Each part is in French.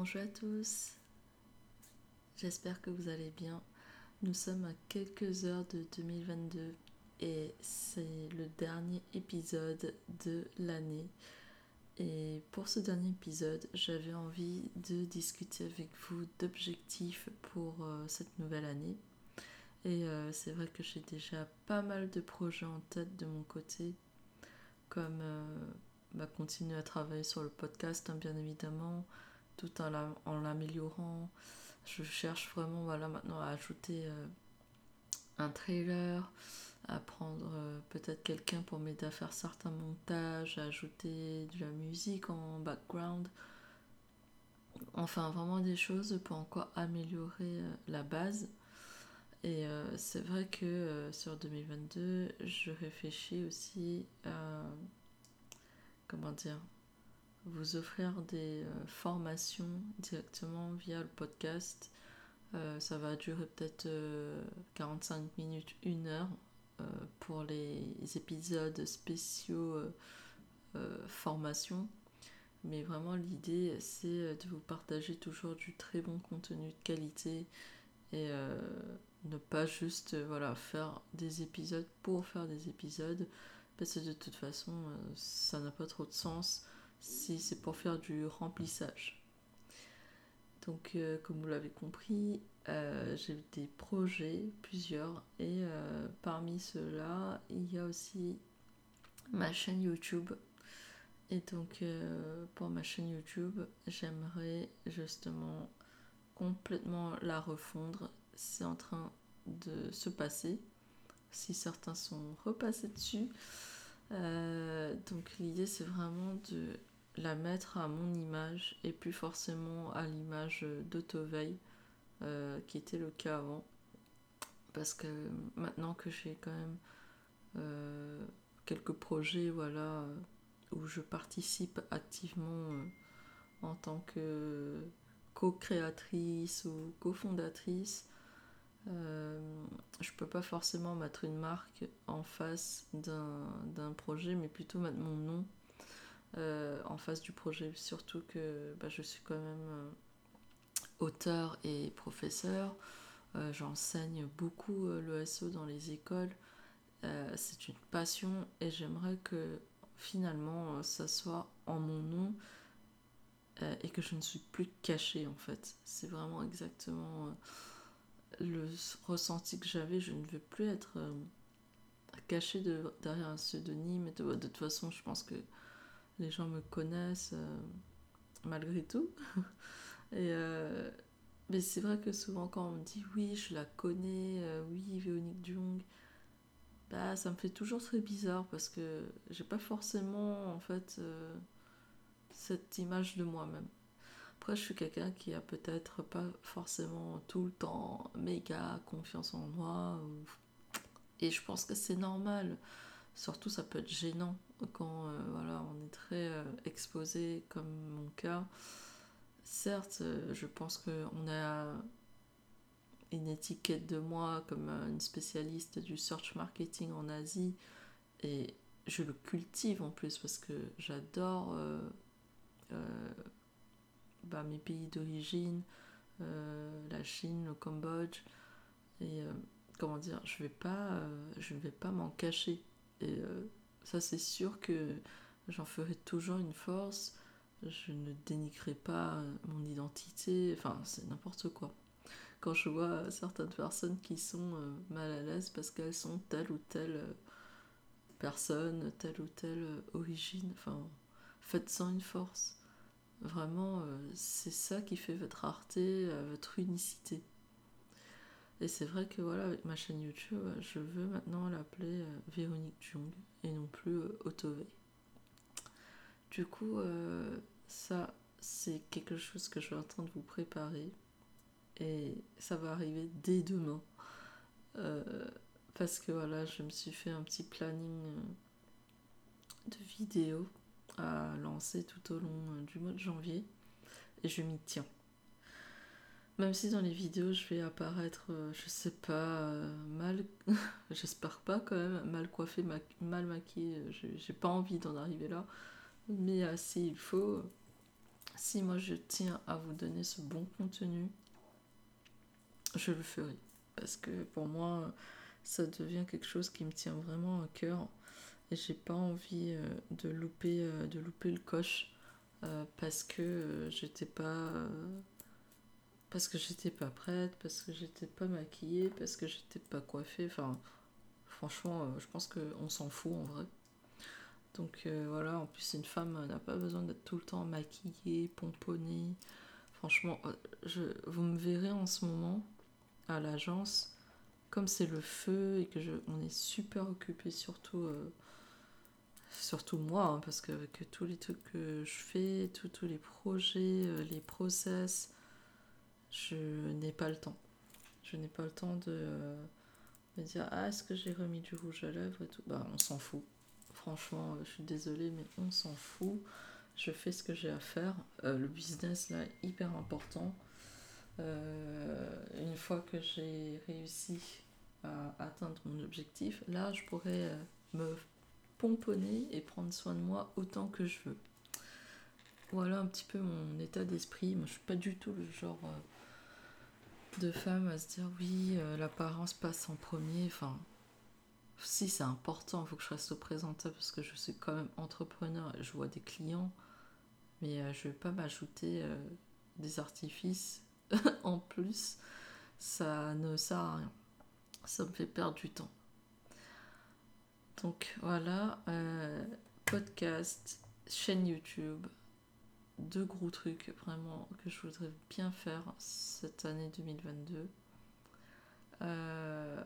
Bonjour à tous, j'espère que vous allez bien. Nous sommes à quelques heures de 2022 et c'est le dernier épisode de l'année. Et pour ce dernier épisode, j'avais envie de discuter avec vous d'objectifs pour euh, cette nouvelle année. Et euh, c'est vrai que j'ai déjà pas mal de projets en tête de mon côté, comme euh, bah, continuer à travailler sur le podcast, hein, bien évidemment, tout en l'améliorant. Je cherche vraiment voilà, maintenant à ajouter euh, un trailer, à prendre euh, peut-être quelqu'un pour m'aider à faire certains montages, à ajouter de la musique en background. Enfin, vraiment des choses pour encore améliorer euh, la base. Et c'est vrai que sur 2022, je réfléchis aussi à. Comment dire vous offrir des euh, formations directement via le podcast. Euh, ça va durer peut-être 45 euh, minutes, une heure pour les épisodes spéciaux formation. Mais vraiment l'idée c'est de vous partager toujours du très bon contenu de qualité et ne pas juste voilà, faire des épisodes pour faire des épisodes parce que de toute façon ça n'a pas trop de sens si c'est pour faire du remplissage. Donc, euh, comme vous l'avez compris, euh, j'ai des projets, plusieurs, et euh, parmi ceux-là, il y a aussi ma chaîne YouTube. Et donc, pour ma chaîne YouTube, j'aimerais justement complètement la refondre. C'est en train de se passer. Si certains sont repassés dessus. donc, l'idée, c'est vraiment de la mettre à mon image et plus forcément à l'image d'Autoveil, euh, qui était le cas avant. Parce que maintenant que j'ai quand même euh, quelques projets voilà, où je participe activement euh, en tant que co-créatrice ou cofondatrice, je peux pas forcément mettre une marque en face d'un projet, mais plutôt mettre mon nom euh, en face du projet, surtout que bah, je suis quand même euh, auteur et professeur. Euh, j'enseigne beaucoup l'ESO dans les écoles. c'est une passion et j'aimerais que finalement ça soit en mon nom et que je ne suis plus cachée en fait. C'est vraiment exactement le ressenti que j'avais. Je ne veux plus être cachée derrière un pseudonyme. de toute façon, je pense que les gens me connaissent euh, malgré tout. Euh, mais c'est vrai que souvent quand on me dit oui, je la connais, euh, oui, Véronique Jung, bah, ça me fait toujours très bizarre parce que j'ai pas forcément en fait cette image de moi-même. Après, je suis quelqu'un qui a peut-être pas forcément tout le temps méga confiance en moi. Et je pense que c'est normal. Surtout, ça peut être gênant quand euh, voilà, on est très euh, exposé, comme mon cas. Certes, euh, je pense qu'on a une étiquette de moi comme une spécialiste du search marketing en Asie et je le cultive en plus parce que j'adore bah, mes pays d'origine, la Chine, le Cambodge et comment dire, je vais pas, je ne vais pas m'en cacher. Et euh, ça, c'est sûr que j'en ferai toujours une force. Je ne dénigrerai pas mon identité. Enfin, c'est n'importe quoi. Quand je vois certaines personnes qui sont euh, mal à l'aise parce qu'elles sont telle ou telle euh, personne, telle ou telle origine, enfin, faites-en une force. Vraiment, c'est ça qui fait votre rareté, votre unicité. Et c'est vrai que voilà, avec ma chaîne YouTube, je veux maintenant l'appeler euh, Véronique Jung et non plus euh, Otové. Du coup, euh, ça, c'est quelque chose que je suis en train de vous préparer. Et ça va arriver dès demain. parce que voilà, je me suis fait un petit planning de vidéos à lancer tout au long du mois de janvier. Et je m'y tiens. Même si dans les vidéos je vais apparaître, euh, je sais pas, euh, mal, j'espère pas quand même, mal coiffée, mal maquillée, j'ai pas envie d'en arriver là. Mais si il faut, si moi je tiens à vous donner ce bon contenu, je le ferai. Parce que pour moi, ça devient quelque chose qui me tient vraiment à cœur. Et j'ai pas envie euh, de, louper, euh, de louper le coche euh, parce que j'étais pas. Parce que j'étais pas prête, parce que j'étais pas maquillée, parce que j'étais pas coiffée. Enfin, franchement, je pense qu'on s'en fout en vrai. Donc voilà, en plus, une femme n'a pas besoin d'être tout le temps maquillée, pomponnée. Franchement, je, vous me verrez en ce moment à l'agence, comme c'est le feu et que je, on est super occupé, surtout, euh, surtout moi, hein, parce qu'avec tous les trucs que je fais, tous les projets, euh, les process, je n'ai pas le temps. Je n'ai pas le temps de euh, me dire Ah, est-ce que j'ai remis du rouge à lèvres et tout Bah, on s'en fout. Franchement, je suis désolée, mais on s'en fout. Je fais ce que j'ai à faire. le business, là, est hyper important. Euh, une fois que j'ai réussi à atteindre mon objectif, là je pourrais euh, me pomponner et prendre soin de moi autant que je veux. Voilà un petit peu mon état d'esprit. Moi je suis pas du tout le genre euh, de femme à se dire oui, l'apparence passe en premier. Enfin, si c'est important, il faut que je reste présentable parce que je suis quand même entrepreneur je vois des clients. Mais je vais pas m'ajouter des artifices en plus, ça ne sert à rien. Ça me fait perdre du temps. Donc voilà, euh, podcast, chaîne YouTube, deux gros trucs vraiment que je voudrais bien faire cette année 2022. Euh,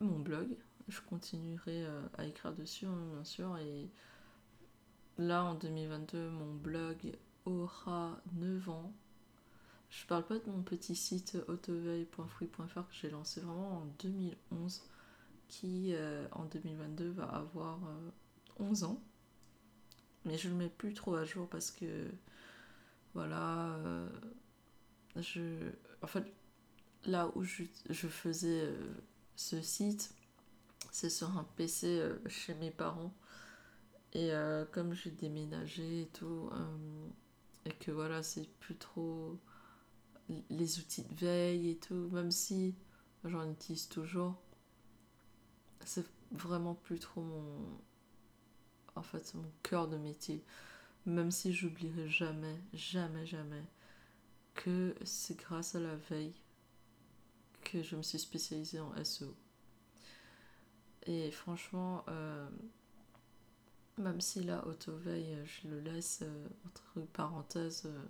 mon blog, je continuerai euh, à écrire dessus hein, bien sûr et là en 2022 mon blog aura 9 ans je parle pas de mon petit site autoveille.fruit.fr que j'ai lancé vraiment en 2011, qui euh, en 2022 va avoir 11 euh, ans. Mais je le mets plus trop à jour parce que voilà, euh, je, en fait, là où je, je faisais ce site, c'est sur un PC chez mes parents. Et comme j'ai déménagé et tout, et que voilà, c'est plus trop les outils de veille et tout, même si j'en utilise toujours, c'est vraiment plus trop mon en fait mon cœur de métier. Même si j'oublierai jamais, jamais, jamais que c'est grâce à la veille que je me suis spécialisée en SEO. Et franchement, euh, même si la auto-veille, je le laisse euh, entre parenthèses euh,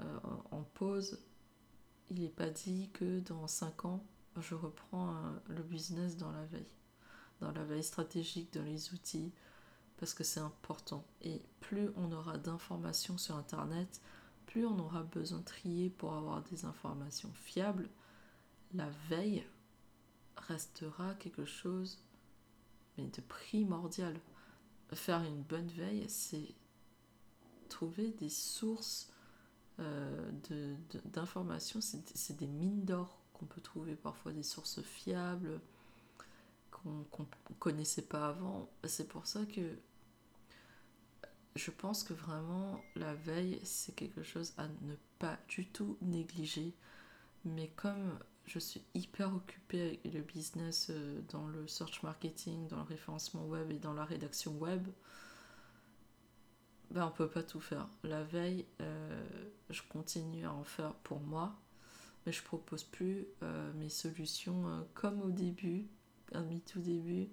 euh, en pause, il n'est pas dit que dans 5 ans, je reprends le business dans la veille, dans la veille stratégique, dans les outils, parce que c'est important. Et plus on aura d'informations sur Internet, plus on aura besoin de trier pour avoir des informations fiables, la veille restera quelque chose mais de primordial. Faire une bonne veille, c'est trouver des sources euh, d'informations, c'est des mines d'or qu'on peut trouver parfois des sources fiables qu'on ne connaissait pas avant. C'est pour ça que je pense que vraiment la veille, c'est quelque chose à ne pas du tout négliger. Mais comme je suis hyper occupée avec le business euh, dans le search marketing, dans le référencement web et dans la rédaction web, ben, on peut pas tout faire. La veille, euh, je continue à en faire pour moi, mais je propose plus euh, mes solutions comme au début, à mi tout début,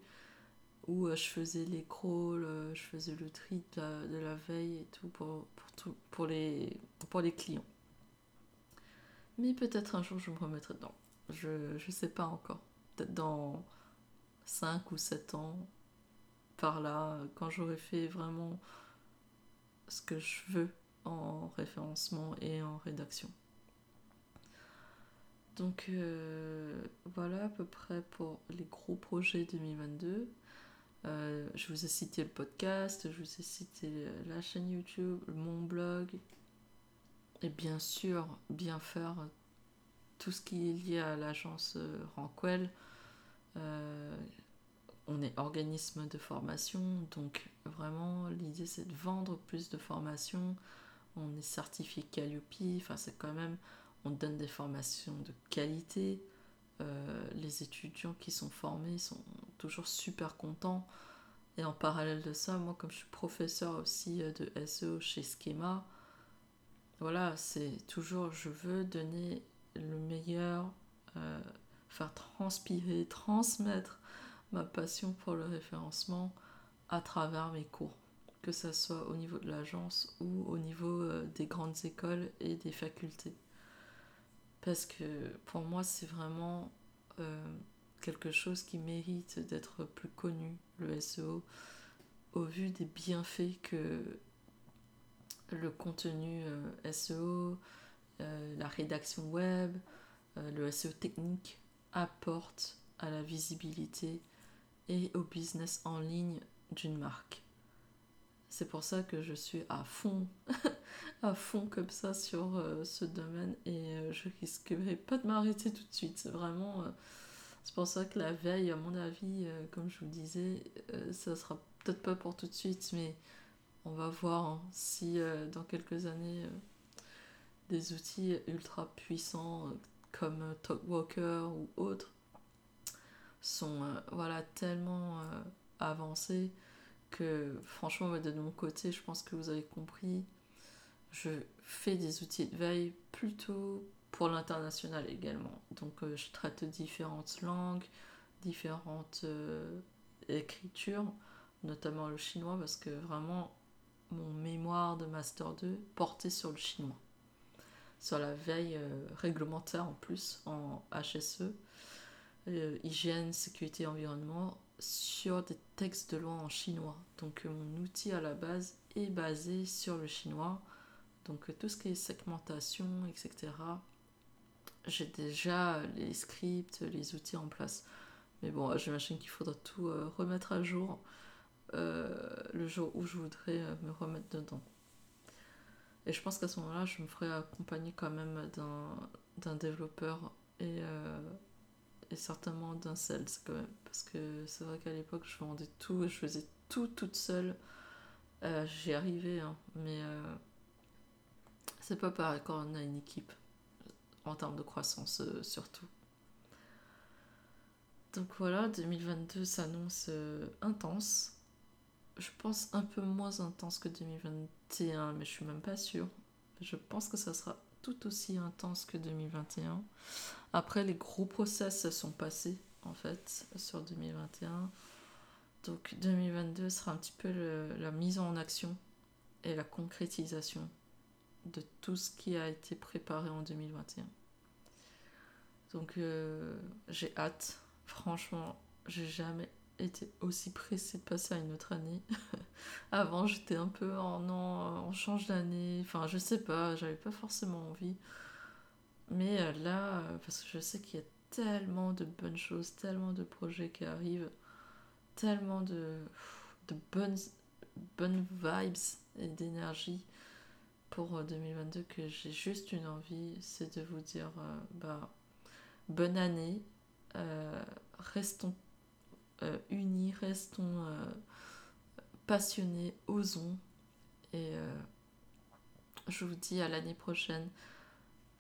où je faisais les crawls, je faisais le tri de la, veille et tout pour, pour, tout, pour, les, pour les clients. Mais peut-être un jour je me remettrai dedans. Je ne sais pas encore. Peut-être dans 5 ou 7 ans, par là, quand j'aurai fait vraiment ce que je veux en référencement et en rédaction. Donc euh, voilà à peu près pour les gros projets 2022. Euh, je vous ai cité le podcast, je vous ai cité la chaîne YouTube, mon blog, et bien sûr, bien faire tout ce qui est lié à l'agence euh, Rankwell, on est organisme de formation, donc vraiment l'idée c'est de vendre plus de formations. on est certifié Calliope, enfin c'est quand même, on donne des formations de qualité. Euh, les étudiants qui sont formés sont toujours super contents. Et en parallèle de ça, moi comme je suis professeur aussi euh, de SEO chez Schema, voilà, c'est toujours, je veux donner le meilleur, euh, faire transpirer, transmettre ma passion pour le référencement à travers mes cours, que ce soit au niveau de l'agence ou au niveau euh, des grandes écoles et des facultés. Parce que pour moi, c'est vraiment quelque chose qui mérite d'être plus connu, le SEO, au vu des bienfaits que le contenu euh, SEO, la rédaction web, le SEO technique apporte à la visibilité et au business en ligne d'une marque. C'est pour ça que je suis à fond, à fond comme ça sur euh, ce domaine et euh, je risquerai pas de m'arrêter tout de suite. C'est vraiment. Euh, c'est pour ça que la veille, à mon avis, comme je vous disais, ça sera peut-être pas pour tout de suite, mais on va voir hein, si dans quelques années des outils ultra puissants comme Talkwalker ou autres sont voilà tellement avancés que franchement de mon côté je pense que vous avez compris. Je fais des outils de veille plutôt pour l'international également donc euh, je traite différentes langues différentes euh, écritures notamment le chinois parce que vraiment mon mémoire de master 2 portait sur le chinois sur la veille euh, réglementaire en plus en HSE hygiène sécurité environnement sur des textes de loi en chinois. Donc mon outil à la base est basé sur le chinois. Donc tout ce qui est segmentation, etc. J'ai déjà les scripts, les outils en place. Mais bon, j'imagine qu'il faudra tout euh, remettre à jour le jour où je voudrais me remettre dedans. Et je pense qu'à ce moment-là, je me ferai accompagner quand même d'un développeur et certainement d'un sales quand même. Parce que c'est vrai qu'à l'époque, je vendais tout et je faisais tout toute seule. Euh, J'y arrivais, hein, mais euh, c'est pas pareil quand on a une équipe, en termes de croissance euh, surtout. Donc voilà, 2022 s'annonce euh, intense. Je pense un peu moins intense que 2021, mais je suis même pas sûre. Je pense que ça sera tout aussi intense que 2021. Après, les gros process sont passés, en fait, sur 2021. Donc 2022 sera un petit peu la mise en action et la concrétisation de tout ce qui a été préparé en 2021. Donc euh, j'ai hâte. Franchement, j'ai jamais été aussi pressée de passer à une autre année. Avant, j'étais un peu en non, on change d'année. Enfin, je sais pas, j'avais pas forcément envie. Mais euh, là, euh, parce que je sais qu'il y a tellement de bonnes choses, tellement de projets qui arrivent, tellement de, bonnes, vibes et d'énergie pour 2022 euh, que j'ai juste une envie, c'est de vous dire bah, bonne année, restons unis, restons passionnés, osons et je vous dis à l'année prochaine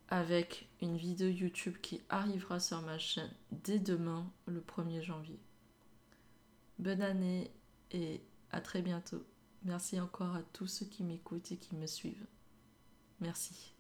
avec une vidéo YouTube qui arrivera sur ma chaîne dès demain, le 1er janvier. Bonne année et à très bientôt. Merci encore à tous ceux qui m'écoutent et qui me suivent. Merci.